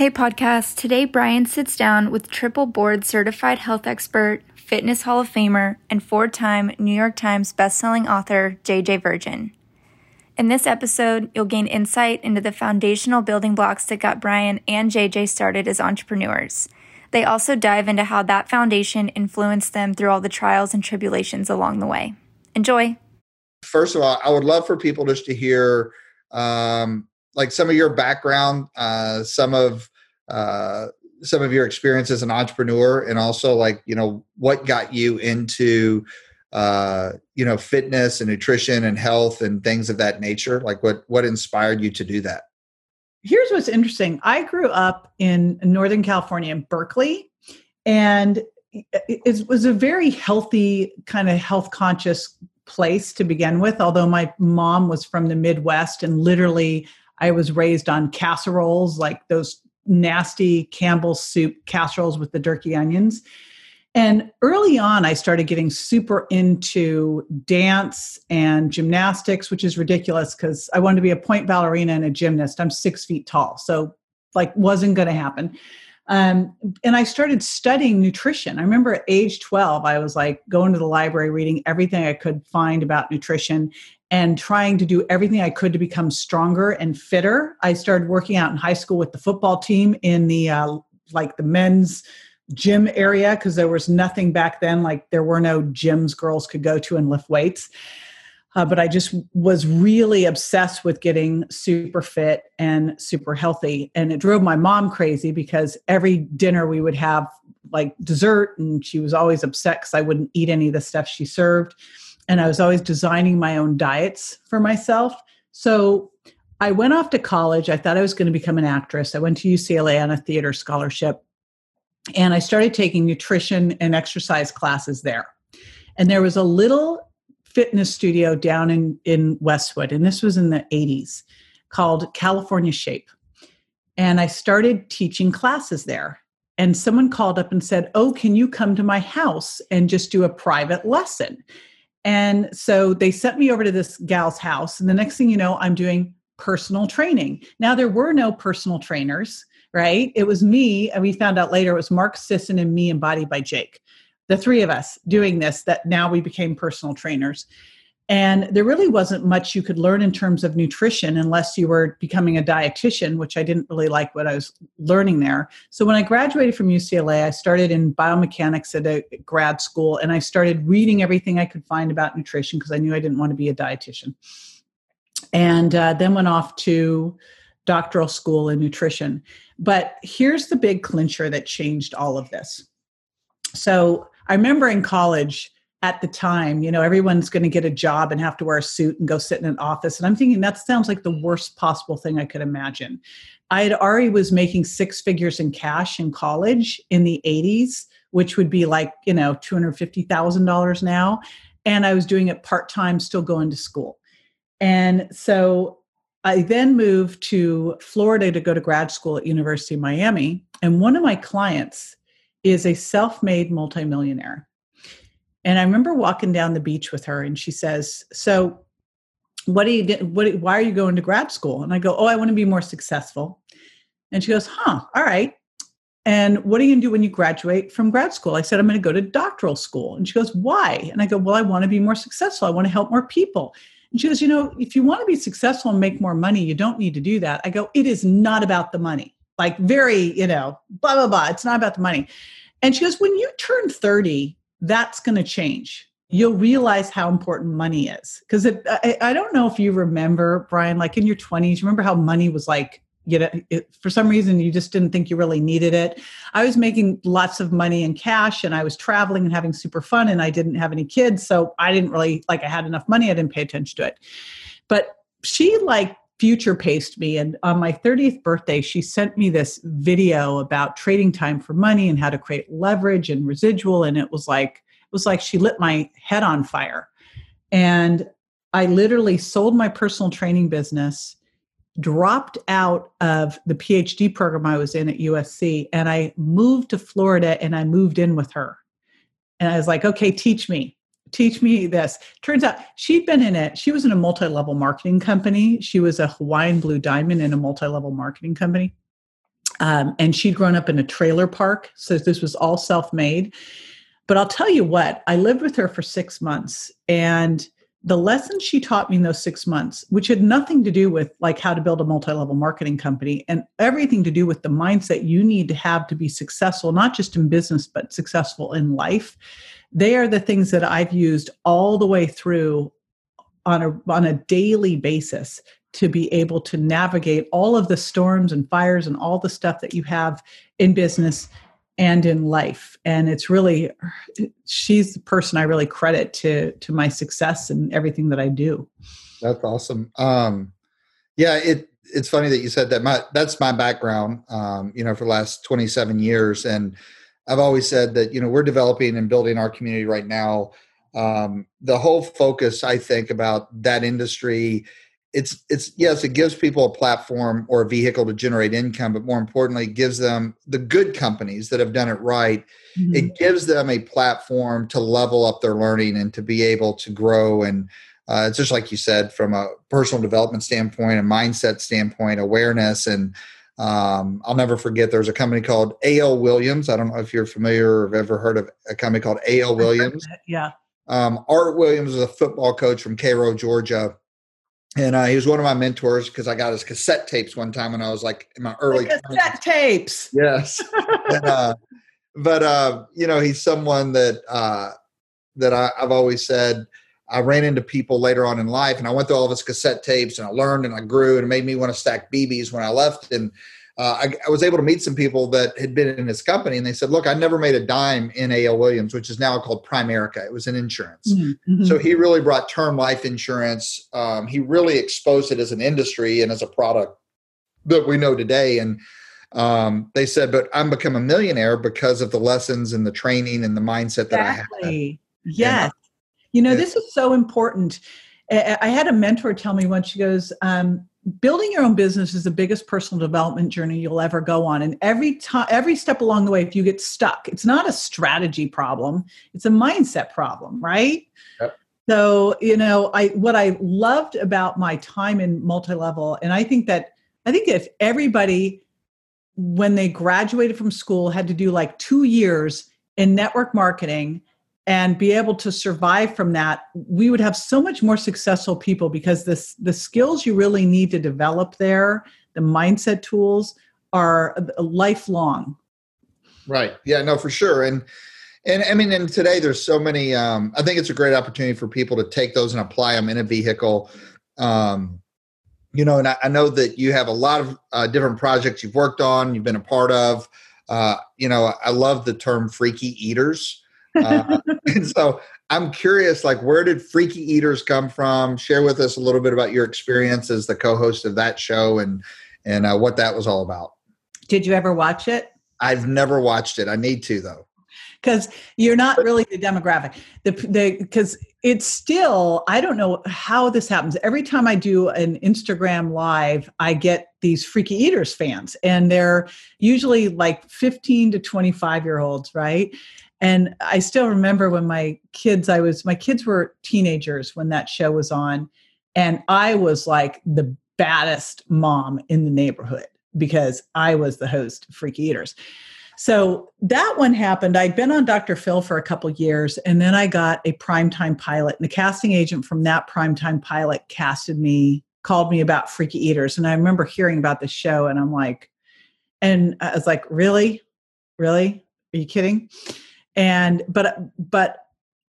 Hey, podcast. Today, Brian sits down with triple board certified health expert, fitness Hall of Famer, and four time New York Times bestselling author, JJ Virgin. In this episode, you'll gain insight into the foundational building blocks that got Brian and JJ started as entrepreneurs. They also dive into how that foundation influenced them through all the trials and tribulations along the way. Enjoy. First of all, I would love for people just to hear um, like some of your background, uh, some of uh, some of your experience as an entrepreneur, and also like you know what got you into uh, you know fitness and nutrition and health and things of that nature. Like what what inspired you to do that? Here's what's interesting. I grew up in Northern California, in Berkeley, and it was a very healthy kind of health conscious place to begin with although my mom was from the midwest and literally I was raised on casseroles, like those nasty Campbell's soup casseroles with the Durkee onions. And early on, I started getting super into dance and gymnastics, which is ridiculous because I wanted to be a point ballerina and a gymnast. I'm six feet tall, so like wasn't going to happen. Um, and I started studying nutrition. I remember at age 12, I was like going to the library, reading everything I could find about nutrition and trying to do everything I could to become stronger and fitter. I started working out in high school with the football team in the uh, like the men's gym area because there was nothing back then like there were no gyms girls could go to and lift weights. Uh, but I just was really obsessed with getting super fit and super healthy. And it drove my mom crazy because every dinner we would have like dessert, and she was always upset because I wouldn't eat any of the stuff she served and I was always designing my own diets for myself. So I went off to college. I thought I was going to become an actress. I went to UCLA on a theater scholarship and I started taking nutrition and exercise classes there. And there was a little fitness studio down in, in Westwood, and this was in the 80s called California Shape. And I started teaching classes there. And someone called up and said, Oh, can you come to my house and just do a private lesson? And so they sent me over to this gal's house. And the next thing you know, I'm doing personal training. Now, there were no personal trainers, right? It was me. And we found out later it was Mark Sisson and me and Body by Jake, the three of us doing this, that now we became personal trainers. And there really wasn't much you could learn in terms of nutrition unless you were becoming a dietitian, which I didn't really like what I was learning there. So when I graduated from UCLA, I started in biomechanics at a grad school and I started reading everything I could find about nutrition because I knew I didn't want to be a dietitian. And uh, then went off to doctoral school in nutrition. But here's the big clincher that changed all of this. So I remember in college, at the time, you know, everyone's going to get a job and have to wear a suit and go sit in an office. And I'm thinking that sounds like the worst possible thing I could imagine. I had already was making six figures in cash in college in the 80s, which would be like, you know, $250,000 now. And I was doing it part time, still going to school. And so I then moved to Florida to go to grad school at University of Miami. And one of my clients is a self made multimillionaire and I remember walking down the beach with her, and she says, "So, what do you? What? Why are you going to grad school?" And I go, "Oh, I want to be more successful." And she goes, "Huh? All right." And what are you going to do when you graduate from grad school? I said, I'm going to go to doctoral school. And she goes, Why? And I go, Well, I want to be more successful. I want to help more people. And she goes, You know, if you want to be successful and make more money, you don't need to do that. I go, It is not about the money. Like, very, you know, blah, blah, blah. It's not about the money. And she goes, When you turn 30, that's going to change. You'll realize how important money is. Because I, I, don't know if you remember brian like in your 20s remember how money was like you know it, for some reason you just didn't think you really needed it. I was making lots of money in cash and i was traveling and having super fun and i didn't have any kids so i didn't really like i had enough money i didn't pay attention to it. But she like future paced me. And on my 30th birthday she sent me this video about trading time for money and how to create leverage and residual. And it was like it was like she lit my head on fire. And i literally sold my personal training business dropped out of the phd program i was in at usc and i moved to florida and i moved in with her. And i was like okay teach me teach me this. Turns out she'd been in it. She was in a multi-level marketing company. She was a Hawaiian Blue Diamond in a multi-level marketing company. Um, and she'd grown up in a trailer park, so this was all self made. But I'll tell you what, I lived with her for six months, and the lessons she taught me in those six months, which had nothing to do with like how to build a multi-level marketing company and everything to do with the mindset you need to have to be successful, not just in business, but successful in life. They are the things that I've used all the way through on a on a daily basis to be able to navigate all of the storms and fires and all the stuff that you have in business and in life. And it's really she's the person i really credit to to my success and everything that i do. That's awesome. Um yeah it it's funny that you said that. My that's my background um you know for the last 27 years. And i've always said that you know we're developing and building our community right now um the whole focus i think about that industry it's it's yes it gives people a platform or a vehicle to generate income but more importantly it gives them the good companies that have done it right mm-hmm. it gives them a platform to level up their learning and to be able to grow and uh, it's just like you said from a personal development standpoint a mindset standpoint awareness and um, i'll never forget there was a company called A.L. Williams. I don't know if you're familiar or have ever heard of a company called A.L. Williams. yeah. Um, art williams is a football coach from cairo georgia. And uh, he was one of my mentors because I got his cassette tapes one time when I was like in my early the cassette 20s. tapes. Yes, and, uh, but uh, you know he's someone that uh, that I, I've always said I ran into people later on in life, and I went through all of his cassette tapes, and I learned and I grew, and it made me want to stack BBs when I left, and uh, I, I, was able to meet some people that had been in his company, and they said, "Look, I never made a dime in AL Williams, which is now called Primerica. It was an insurance. Mm-hmm. So he really brought term life insurance. Um, he really exposed it as an industry and as a product that we know today. And um, they said, "But I'm become a millionaire because of the lessons and the training and the mindset that exactly. I had." Yes, you know, this is so important. I had a mentor tell me once. She goes, um, building your own business is the biggest personal development journey you'll ever go on and every time every step along the way if you get stuck it's not a strategy problem it's a mindset problem right yep. so you know i what i loved about my time in multi-level and i think that i think if everybody when they graduated from school had to do like two years in network marketing and be able to survive from that we would have so much more successful people because this the skills you really need to develop there the mindset tools are lifelong. Right. Yeah no for sure. And and i mean and today there's so many um, i think it's a great opportunity for people to take those and apply them in a vehicle. Um, you know and I, I, know that you have a lot of uh, different projects you've worked on you've been a part of. Uh, you know i love the term freaky eaters uh, and so I'm curious, like, where did Freaky Eaters come from? Share with us a little bit about your experience as the co-host of that show and and uh, what that was all about. Did you ever watch it? I've never watched it. I need to though. Because you're not really the demographic. The the because it's still I don't know how this happens. Every time I do an Instagram live, I get these freaky eaters fans, and they're usually like 15 to 25 year olds, right? And I still remember when my kids, I was, my kids were teenagers when that show was on. And I was like the baddest mom in the neighborhood because I was the host of Freaky Eaters. So that one happened. I'd been on Dr. Phil for a couple years, and then I got a primetime pilot. And the casting agent from that primetime pilot casted me, called me about Freaky Eaters. And I remember hearing about the show, and I'm like, and I was like, really? Really? Are you kidding? And but but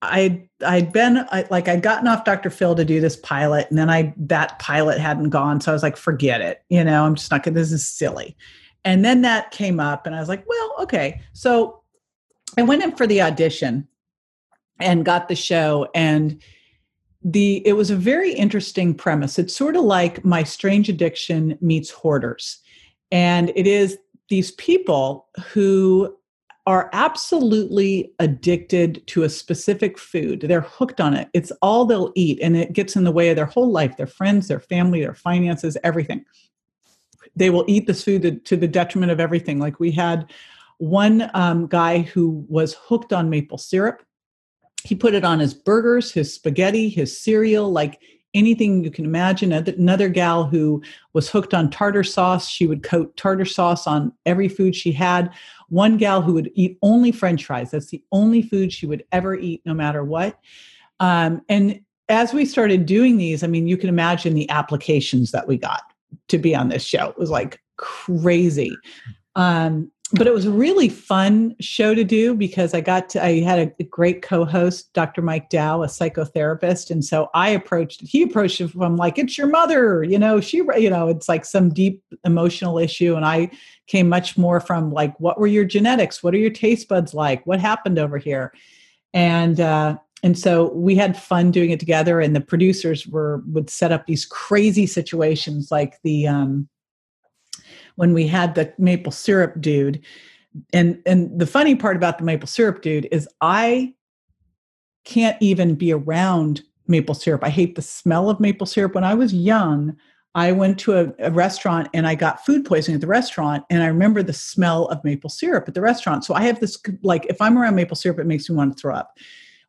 I I'd been I, like I'd gotten off Dr. Phil to do this pilot, and then I that pilot hadn't gone, so I was like, forget it. You know, I'm just not gonna. This is silly. And then that came up, and I was like, well, okay. So I went in for the audition and got the show, and the it was a very interesting premise. It's sort of like My Strange Addiction meets Hoarders, and it is these people who are absolutely addicted to a specific food. They're hooked on it. It's all they'll eat, and it gets in the way of their whole life their friends, their family, their finances, everything. They will eat this food to, the detriment of everything. Like we had one um, guy who was hooked on maple syrup. He put it on his burgers, his spaghetti, his cereal, like anything you can imagine. Another gal who was hooked on tartar sauce, she would coat tartar sauce on every food she had. One gal who would eat only french fries. That's the only food she would ever eat, no matter what. Um, and as we started doing these, I mean, you can imagine the applications that we got to be on this show. It was like crazy. Um, but it was a really fun show to do because I got to, I had a, great co-host, Dr. Mike Dow, a psychotherapist. And so I approached, he approached it from like, it's your mother, you know, she, you know, it's like some deep emotional issue. And I came much more from like, what were your genetics? What are your taste buds like? What happened over here? And, uh, and so we had fun doing it together and the producers were would set up these crazy situations like the um when we had the maple syrup dude. And and the funny part about the maple syrup dude is i can't even be around maple syrup. I hate the smell of maple syrup. When i was young i went to a, a, restaurant and i got food poisoning at the restaurant and i remember the smell of maple syrup at the restaurant. So i have this like if i'm around maple syrup it makes me want to throw up.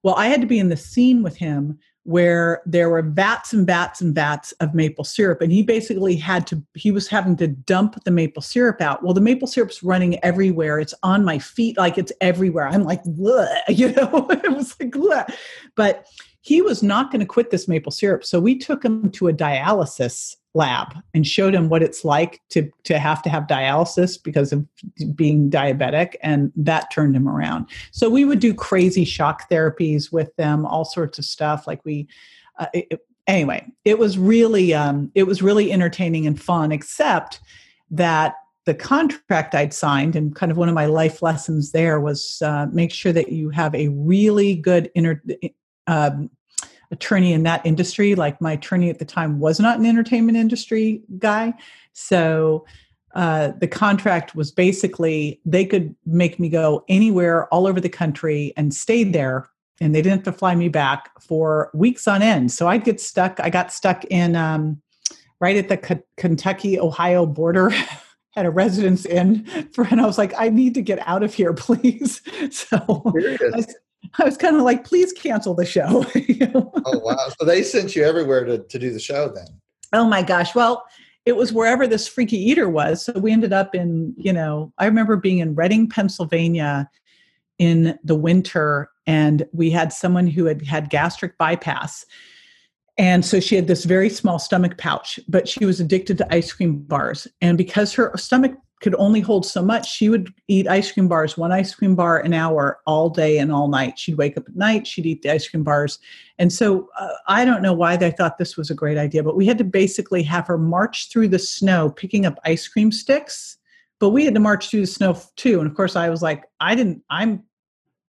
Well i had to be in the scene with him where there were vats and vats and vats of maple syrup. And he basically had to he was having to dump the maple syrup out. Well the maple syrup's running everywhere. It's on my feet like it's everywhere. I'm like you know? It was like Bleh. but he was not going to quit this maple syrup. So we took him to a dialysis lab and showed him what it's like to to have to have dialysis because of being diabetic and that turned him around. So we would do crazy shock therapies with them all sorts of stuff like we uh, it, anyway it was really um, it was really entertaining and fun except that the contract I'd signed and kind of one of my life lessons there was uh, make sure that you have a really good inter, um, attorney in that industry. Like my attorney at the time was not an entertainment industry guy. So uh, the contract was basically they could make me go anywhere all over the country and stay there and they didn't have to fly me back for weeks on end. So i'd get stuck. I got stuck in um, right at the K- kentucky ohio border. Had a residence inn for and i was like i need to get out of here please. So I, I was kind of like, please cancel the show. oh wow! So they sent you everywhere to to do the show then. Oh my gosh! Well, it was wherever this freaky eater was. So we ended up in, you know, I remember being in Reading, Pennsylvania in the winter, and we had someone who had had gastric bypass. And so she had this very small stomach pouch, but she was addicted to ice cream bars. And because her stomach could only hold so much. She would eat ice cream bars, one ice cream bar an hour, all day and all night. She'd wake up at night, she'd eat the ice cream bars. And so uh, I don't know why they thought this was a great idea, but we had to basically have her march through the snow picking up ice cream sticks. But we had to march through the snow too. And of course, I was like, I didn't, I'm,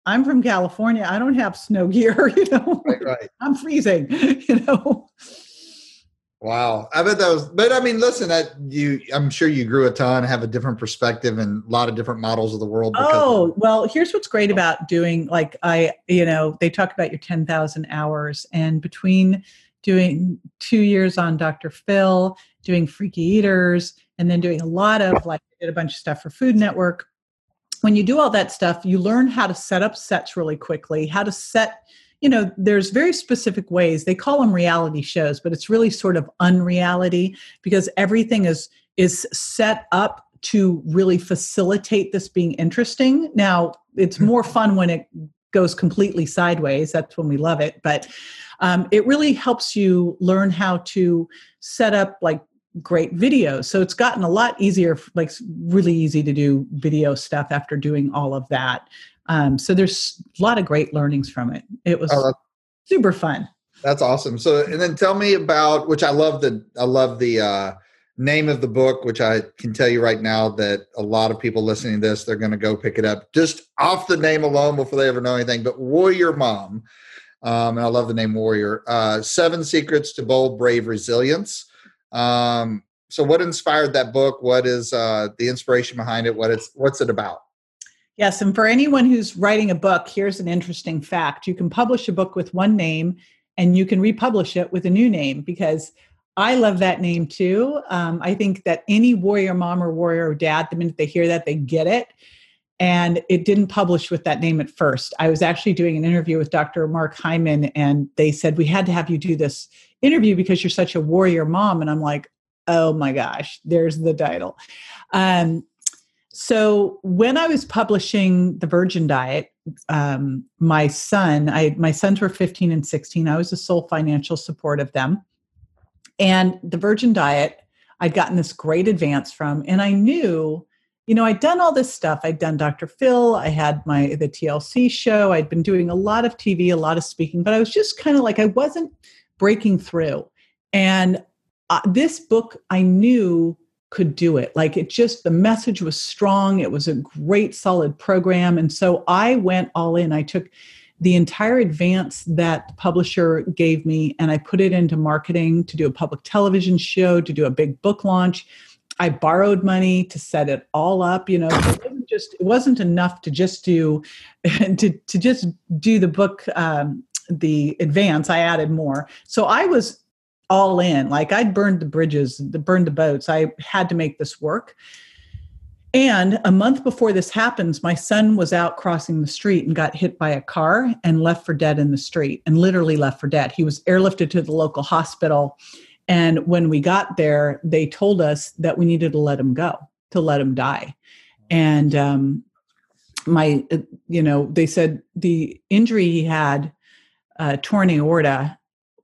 I'm from California. I don't have snow gear, you know. Right, right. I'm freezing, you know. Wow, I bet that was. But I mean, listen, that you, I'm sure you grew a ton, have a different perspective, and a lot of different models of the world. Oh, well, here's what's great about doing. Like I, you know, they talk about your 10,000 hours, and between doing two years on Dr. Phil, doing Freaky Eaters, and then doing a lot of like did a bunch of stuff for Food Network. When you do all that stuff, you learn how to set up sets really quickly, how to set you know there's very specific ways they call them reality shows but it's really sort of unreality because everything is is set up to really facilitate this being interesting now it's more mm-hmm. fun when it goes completely sideways that's when we love it but um, it really helps you learn how to set up like great videos so it's gotten a lot easier like really easy to do video stuff after doing all of that um, so there's a lot of great learnings from it. It was oh, super fun. That's awesome. So, and then tell me about which I love the I love the uh, name of the book, which I can tell you right now that a lot of people listening to this they're going to go pick it up just off the name alone before they ever know anything. But Warrior Mom, um, and I love the name Warrior. Uh, Seven Secrets to Bold, Brave Resilience. Um, so, what inspired that book? What is uh, the inspiration behind it? What it's what's it about? Yes, and for anyone who's writing a book, here's an interesting fact. You can publish a book with one name and you can republish it with a new name because I love that name too. Um, I think that any warrior mom or warrior dad, the minute they hear that, they get it. And it didn't publish with that name at first. I was actually doing an interview with Dr. Mark Hyman, and they said, We had to have you do this interview because you're such a warrior mom. And I'm like, Oh my gosh, there's the title. Um, so when I was publishing the Virgin Diet, um, my son, I my sons were 15 and 16. I was the sole financial support of them, and the Virgin Diet, I'd gotten this great advance from, and I knew you know, I'd done all this stuff. I'd done Dr. Phil, I had my the TLC show, I'd been doing a lot of TV, a lot of speaking, but I was just kind of like I wasn't breaking through. And uh, this book I knew could do it. Like it just the message was strong, it was a great solid program and so I went all in. I took the entire advance that the publisher gave me and I put it into marketing to do a public television show, to do a big book launch I borrowed money to set it all up. You know, it wasn't just it wasn't enough to just do to to just do the book um, the advance. I added more. So I was all in. Like I'd burned the bridges, the burned the boats. I had to make this work. And a month before this happens, my son was out crossing the street and got hit by a car and left for dead in the street and literally left for dead. He was airlifted to the local hospital and when we got there, they told us that we needed to let him go, to let him die. And um, my, uh, you know, they said the injury he had, uh, torn aorta,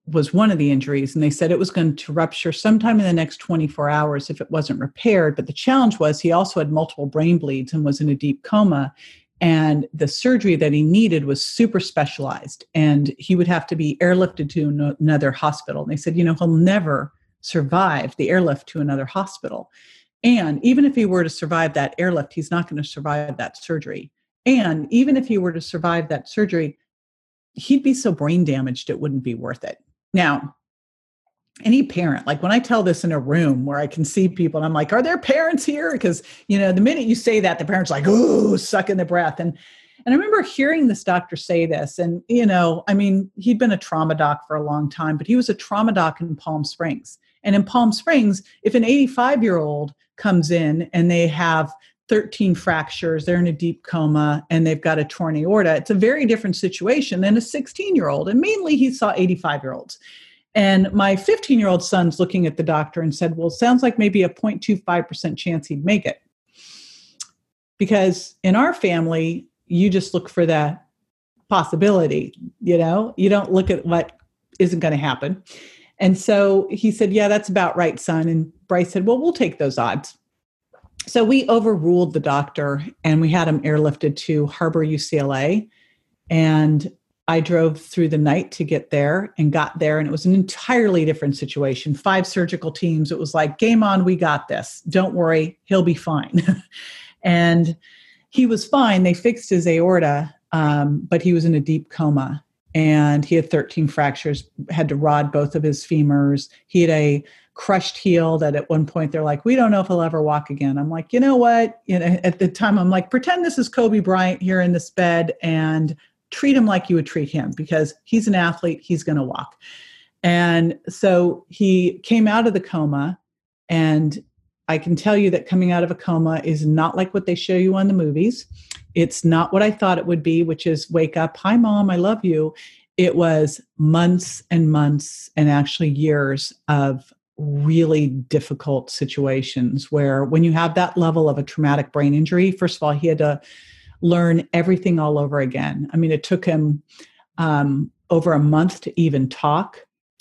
was one of the injuries. And they said it was going to rupture sometime in the next 24 hours if it wasn't repaired. But the challenge was he also had multiple brain bleeds and was in a deep coma and the surgery that he needed was super specialized and he would have to be airlifted to another hospital. And they said you know he'll never survive the airlift to another hospital. And even if he were to survive that airlift he's not going to survive that surgery. And even if he were to survive that surgery he'd be so brain damaged it wouldn't be worth it. Now any parent like when i tell this in a room where i can see people and i'm like are there parents here? Because you know the minute you say that the parents like oh sucking the breath. And and i remember hearing this doctor say this and you know i mean he'd been a trauma doc for a long time but he was a trauma doc in palm springs. And in palm springs if an 85 year old comes in and they have 13 fractures they're in a deep coma and they've got a torn aorta it's a very different situation than a 16 year old and mainly he saw 85 year olds and my 15 year old son's looking at the doctor and said, Well, sounds like maybe a 0.25% chance he'd make it. Because in our family, you just look for that possibility, you know, you don't look at what isn't going to happen. And so he said, Yeah, that's about right, son. And Bryce said, Well, we'll take those odds. So we overruled the doctor and we had him airlifted to Harbor UCLA. And I drove through the night to get there and got there, and it was an entirely different situation. Five surgical teams. It was like, game on, we got this. Don't worry, he'll be fine. and he was fine. They fixed his aorta, um, but he was in a deep coma and he had 13 fractures, had to rod both of his femurs. He had a crushed heel that at one point they're like, we don't know if he'll ever walk again. I'm like, you know what? You know, at the time I'm like, pretend this is Kobe Bryant here in this bed and treat him like you would treat him because he's an athlete, he's going to walk. And so he came out of the coma, and I can tell you that coming out of a coma is not like what they show you on the movies. It's not what I thought it would be, which is wake up, hi, mom, I love you. It was months and months and actually years of really difficult situations where when you have that level of a traumatic brain injury, first of all, he had to learn everything all over again. I mean, it took him um, over a month to even talk.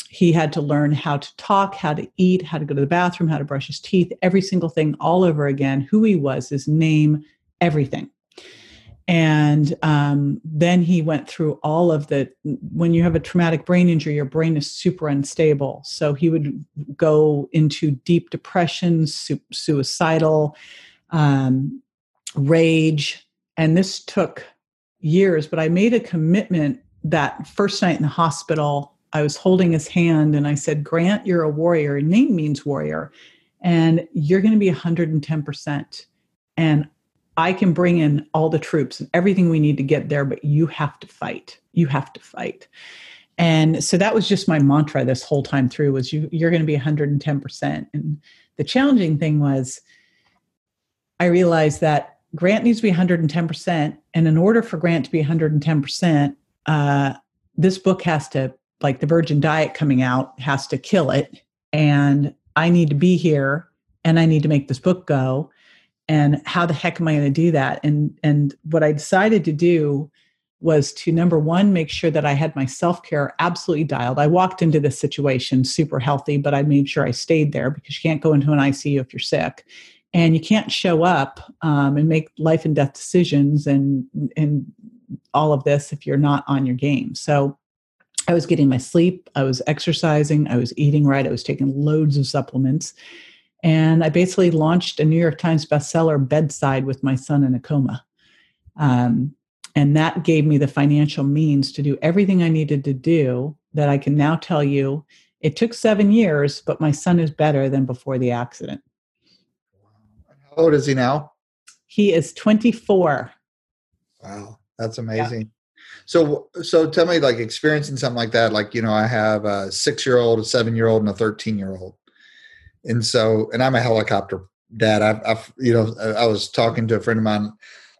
He had to learn how to talk, how to eat, how to go to the bathroom, how to brush his teeth, every single thing all over again, who he was, his name, everything. And um, then he went through all of the. When you have a traumatic brain injury, your brain is super unstable. So he would go into deep depression, su- suicidal, um, rage, and this took years, but I made a commitment that first night in the hospital, I was holding his hand and I said, Grant, you're a warrior. name means warrior. And you're going to be 110%. And I can bring in all the troops and everything we need to get there, but you have to fight. You have to fight. And so that was just my mantra this whole time through was you you're going to be 110%. And the challenging thing was I realized that Grant needs to be 110%. And in order for Grant to be 110%, uh, this book has to, like the virgin diet coming out, has to kill it. And I need to be here and I need to make this book go. And how the heck am I going to do that? And and what I decided to do was to number one, make sure that I had my self care absolutely dialed. I walked into this situation super healthy, but I made sure I stayed there because you can't go into an ICU if you're sick. And you can't show up um, and make life and death decisions and, and all of this if you're not on your game. So I was getting my sleep, I was exercising, I was eating right, I was taking loads of supplements. And I basically launched a New York Times bestseller bedside with my son in a coma. Um, and that gave me the financial means to do everything I needed to do that I can now tell you it took seven years, but my son is better than before the accident. How old is he now? He is 24. Wow, that's amazing. Yeah. So, so tell me, like experiencing something like that. Like, you know, I have a six-year-old, a seven-year-old, and a thirteen-year-old, and so, and I'm a helicopter dad. I've, I've, you know, I was talking to a friend of mine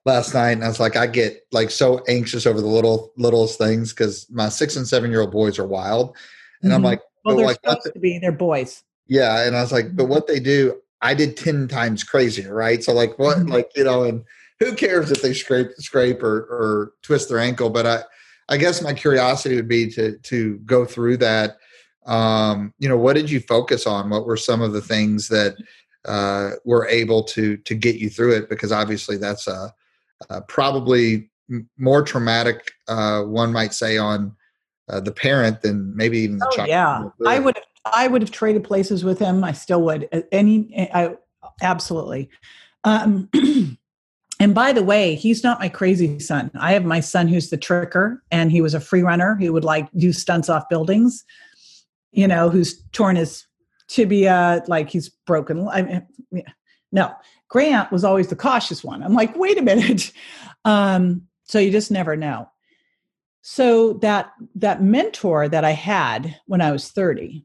last night and I was like, I get like so anxious over the little littlest things because my six and seven year old boys are wild. And mm-hmm. I'm like, well, they're like, supposed to be, they're boys. Yeah. And I was like, but what they do, I did 10 times crazier, right? So like what mm-hmm. like, you know, and who cares if they scrape scrape or or twist their ankle? But I I guess my curiosity would be to to go through that. Um, you know, what did you focus on? What were some of the things that uh, were able to to get you through it? Because obviously that's a uh, probably more traumatic, uh, one might say, on uh, the parent than maybe even the oh, child. Yeah, I would. I would have traded places with him. I still would. Any, I absolutely. Um, and by the way, he's not my crazy son. I have my son who's the tricker, and he was a free runner. He would like do stunts off buildings. You know, who's torn his tibia, like he's broken. I mean, no, Grant was always the cautious one. I'm like, wait a minute. Um, so you just never know. So that that mentor that I had when I was 30,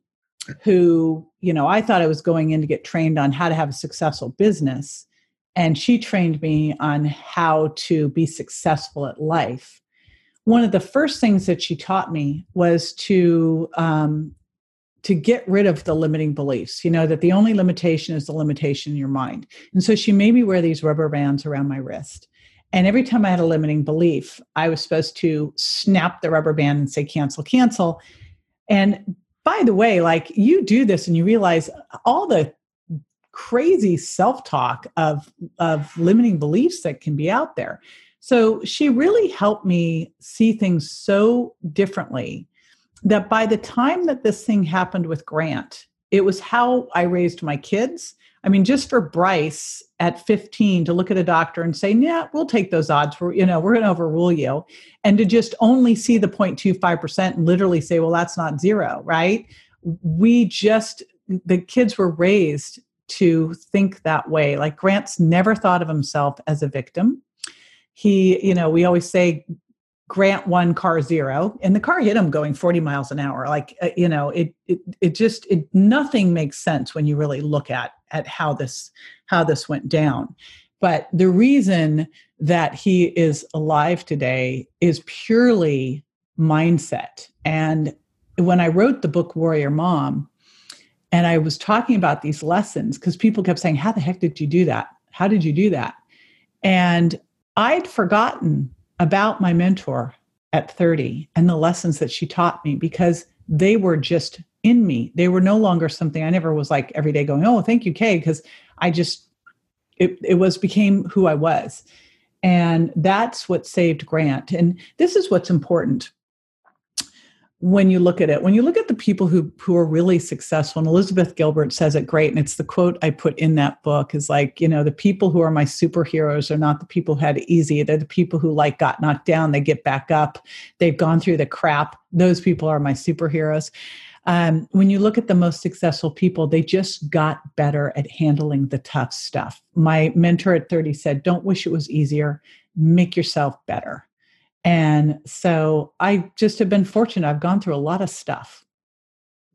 who, you know, I thought I was going in to get trained on how to have a successful business. And she trained me on how to be successful at life. One of the first things that she taught me was to um, to get rid of the limiting beliefs, you know, that the only limitation is the limitation in your mind. And so she made me wear these rubber bands around my wrist. And every time I had a limiting belief, I was supposed to snap the rubber band and say, cancel, cancel. And by the way, like you do this and you realize all the crazy self-talk of of limiting beliefs that can be out there. So she really helped me see things so differently that by the time that this thing happened with Grant, it was how I raised my kids. I mean, just for Bryce at 15 to look at a doctor and say, yeah, we'll take those odds. We're, you know, we're going to overrule you. And to just only see the 0.25% and literally say, well, that's not zero, right? We just, the kids were raised to think that way. Like Grant's never thought of himself as a victim. He, you know, we always say grant one car zero and the car hit him going 40 miles an hour. Like uh, you know it, it it just it nothing makes sense when you really look at at how this how this went down. But the reason that he is alive today is purely mindset. And when i wrote the book warrior mom and i was talking about these lessons because people kept saying how the heck did you do that? How did you do that? And i'd forgotten about my mentor at 30 and the lessons that she taught me because they were just in me. They were no longer something I never was like every day going, "Oh, thank you, Kay," because I just it it was became who I was. And that's what saved Grant. And this is what's important when you look at it when you look at the people who who are really successful and elizabeth gilbert says it great and it's the quote i put in that book is like you know the people who are my superheroes are not the people who had it easy. They're the people who like got knocked down. They get back up. They've gone through the crap. Those people are my superheroes. Um, when you look at the most successful people they just got better at handling the tough stuff. My mentor at 30 said don't wish it was easier. Make yourself better and so I just have been fortunate. I've gone through a lot of stuff.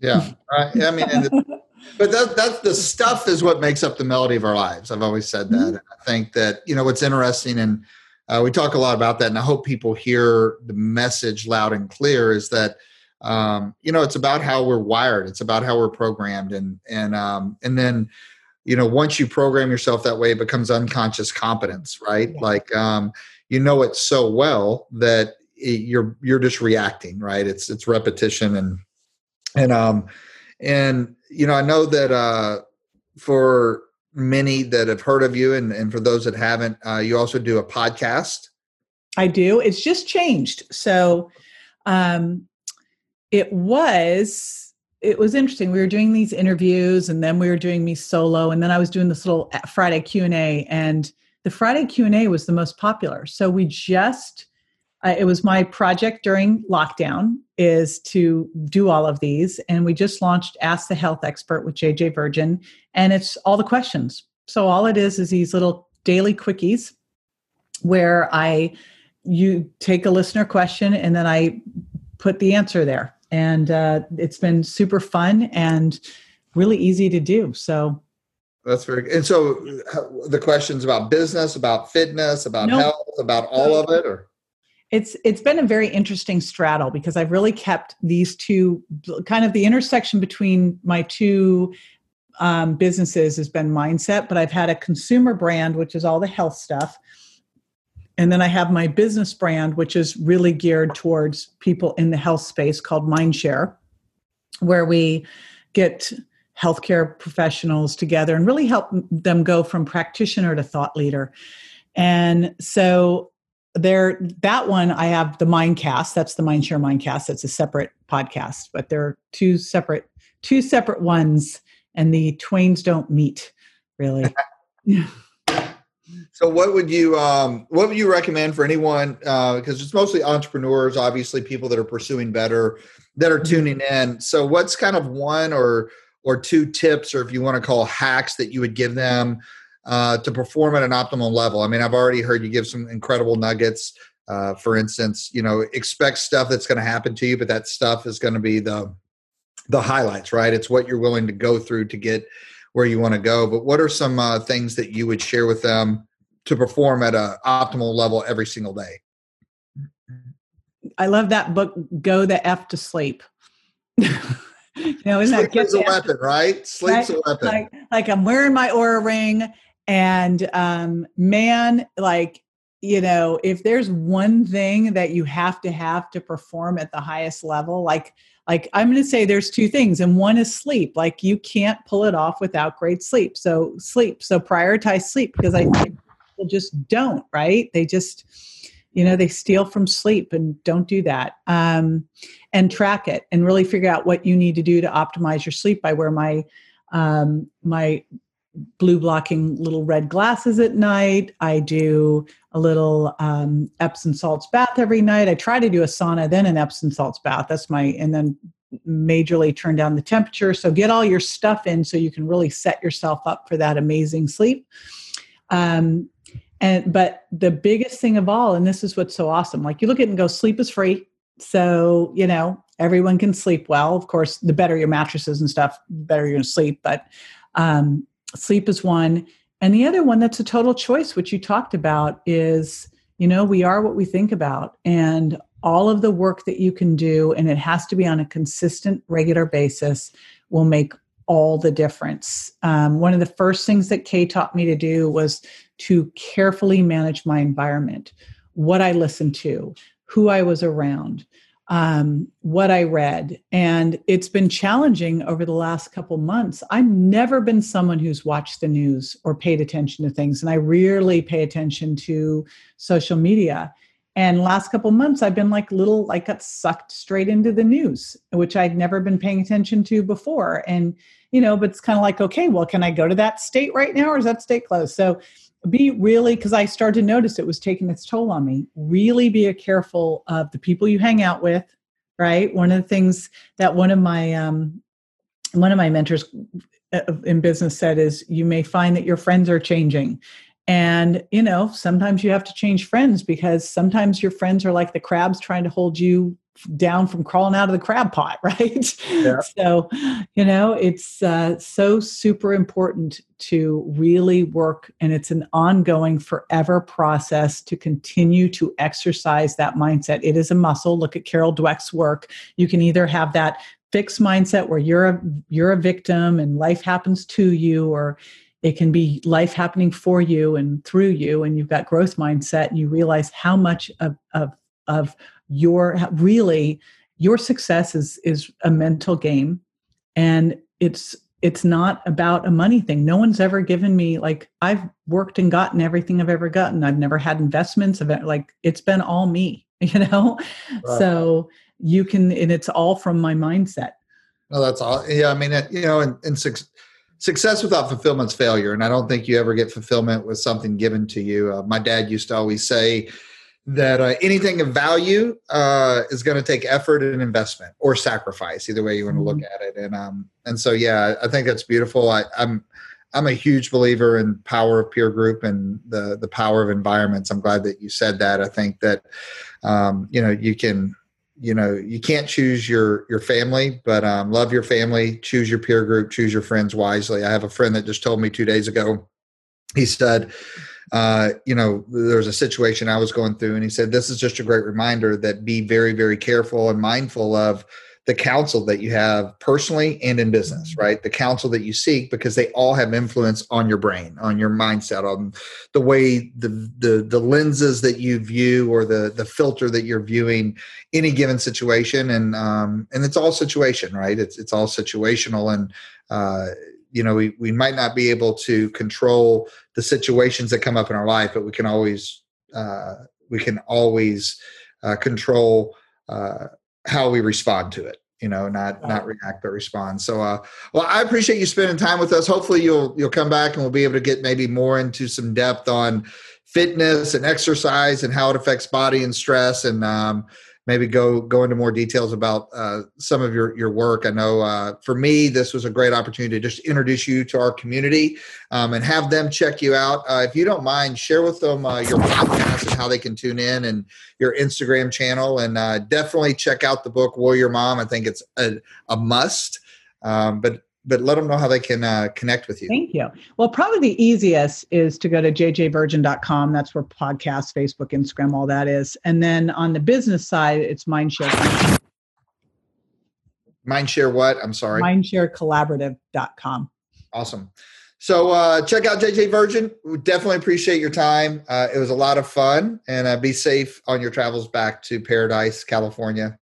Yeah. I, I mean, the, but that, that's the stuff is what makes up the melody of our lives. I've always said that. Mm-hmm. I think that, you know, what's interesting and uh, we talk a lot about that and I hope people hear the message loud and clear is that, um, you know, it's about how we're wired. It's about how we're programmed and, and, um, and then, you know, once you program yourself that way, it becomes unconscious competence, right? Yeah. Like, um, you know it so well that it, you're you're just reacting, right? It's it's repetition and and um and you know I know that uh for many that have heard of you and and for those that haven't, uh, you also do a podcast. I do. It's just changed. So um it was it was interesting. We were doing these interviews and then we were doing me solo and then I was doing this little uh, Friday Q&A and the Friday Q&A was the most popular. So we just uh, it was my project during lockdown is to do all of these. And we just launched ask the health expert with jj virgin and it's all the questions. So all it is is these little daily quickies where i you take a listener question and then i put the answer there. And uh, it's been super fun and really easy to do. So that's very good. And so the questions about business, about fitness, about nope. health, about all of it or it's it's been a very interesting straddle because I've really kept these two kind of the intersection between my two um, businesses has been mindset, but I've had a consumer brand, which is all the health stuff. And then I have my business brand, which is really geared towards people in the health space called Mindshare, where we get healthcare professionals together and really help them go from practitioner to thought leader. And so there that one I have the Mindcast, that's the Mindshare Mindcast, that's a separate podcast, but there are two separate two separate ones and the twains don't meet really. so what would you um, what would you recommend for anyone uh, because it's mostly entrepreneurs obviously people that are pursuing better that are mm-hmm. tuning in so what's kind of one or or two tips, or if you want to call hacks that you would give them uh, to perform at an optimal level? I mean, I've already heard you give some incredible nuggets. Uh, for instance, you know, expect stuff that's going to happen to you, but that stuff is going to be the the highlights, right? It's what you're willing to go through to get where you want to go. But what are some uh, things that you would share with them to perform at an optimal level every single day? I love that book, Go the F to Sleep. you know, isn't Sleep that is a weapon, right? Sleep's right? a weapon. Like, like I'm wearing my Oura ring, and um, man, like you know, if there's one thing that you have to have to perform at the highest level, like like I'm going to say there's two things, and one is sleep. Like you can't pull it off without great sleep. So sleep. So prioritize sleep because I think people just don't. Right? They just you know they steal from sleep and don't do that um, and track it and really figure out what you need to do to optimize your sleep i wear my um, my blue blocking little red glasses at night. I do a little um, epsom salts bath every night. I try to do a sauna then an epsom salts bath. That's my and then majorly turn down the temperature. So get all your stuff in so you can really set yourself up for that amazing sleep. Um, and but the biggest thing of all and this is what's so awesome like you look at it and go sleep is free. So you know everyone can sleep well. Of course the better your mattresses and stuff the better you're to sleep but um, sleep is one. And the other one that's a total choice which you talked about is you know we are what we think about and all of the work that you can do and it has to be on a consistent regular basis will make all the difference. Um, one of the first things that Kay taught me to do was to carefully manage my environment, what I listened to, who I was around, um, what I read. And it's been challenging over the last couple months. I've never been someone who's watched the news or paid attention to things, and I rarely pay attention to social media. And last couple months, I've been like little, like got sucked straight into the news, which I'd never been paying attention to before. And, you know, but it's kind of like, okay, well, can I go to that state right now or is that state closed? So be really, because I started to notice it was taking its toll on me, really be a careful of the people you hang out with, right? One of the things that one of my, um, one of my mentors uh, in business said is you may find that your friends are changing and, you know, sometimes you have to change friends because sometimes your friends are like the crabs trying to hold you down from crawling out of the crab pot, right? Yeah. So, you know, it's uh, so super important to really work, and it's an ongoing, forever process to continue to exercise that mindset. It is a muscle. Look at Carol Dweck's work. You can either have that fixed mindset where you're a you're a victim and life happens to you, or it can be life happening for you and through you, and you've got growth mindset, and you realize how much of of of your really your success is is a mental game. And it's it's not about a money thing. No one's ever given me like i've worked and gotten everything i've ever gotten. I've never had investments of it like it's been all me you know? Right. so you can and it's all from my mindset. Well that's all yeah i mean you know and, and success without fulfillment is failure and i don't think you ever get fulfillment with something given to you uh, my dad used to always say that uh, anything of value uh, is going to take effort and investment or sacrifice, either way you want to look mm-hmm. at it. And um, and so yeah, I think that's beautiful. I, I'm I'm a huge believer in power of peer group and the the power of environments. I'm glad that you said that. I think that um, you know you can you know you can't choose your your family, but um, love your family. Choose your peer group. Choose your friends wisely. I have a friend that just told me two days ago. He said uh, you know, there was a situation I was going through, and he said, This is just a great reminder that be very, very careful and mindful of the counsel that you have personally and in business, mm-hmm. right? The counsel that you seek because they all have influence on your brain, on your mindset, on the way the the, the lenses that you view or the the filter that you're viewing any given situation, and um, and it's all situation, right? It's it's all situational, and uh, you know we, we might not be able to control the situations that come up in our life but we can always uh, we can always uh, control uh, how we respond to it you know not not react but respond. So uh well i appreciate you spending time with us. Hopefully you'll you'll come back and we'll be able to get maybe more into some depth on fitness and exercise and how it affects body and stress and um maybe go go into more details about uh, some of your your work. I know uh, for me, this was a great opportunity to just introduce you to our community um, and have them check you out. Uh, if you don't mind, share with them uh, your podcast and how they can tune in, and your Instagram channel, and uh, definitely check out the book Warrior Mom. I think it's a, a must. Um, but but let them know how they can uh, connect with you. Thank you. Well, probably the easiest is to go to jjvirgin.com. That's where podcast, Facebook, Instagram, all that is. And then on the business side, it's Mindshare. Mindshare what? I'm sorry. Mindsharecollaborative.com. Awesome. So uh, check out JJ Virgin. We definitely appreciate your time. Uh, it was a lot of fun, and uh, be safe on your travels back to Paradise, California.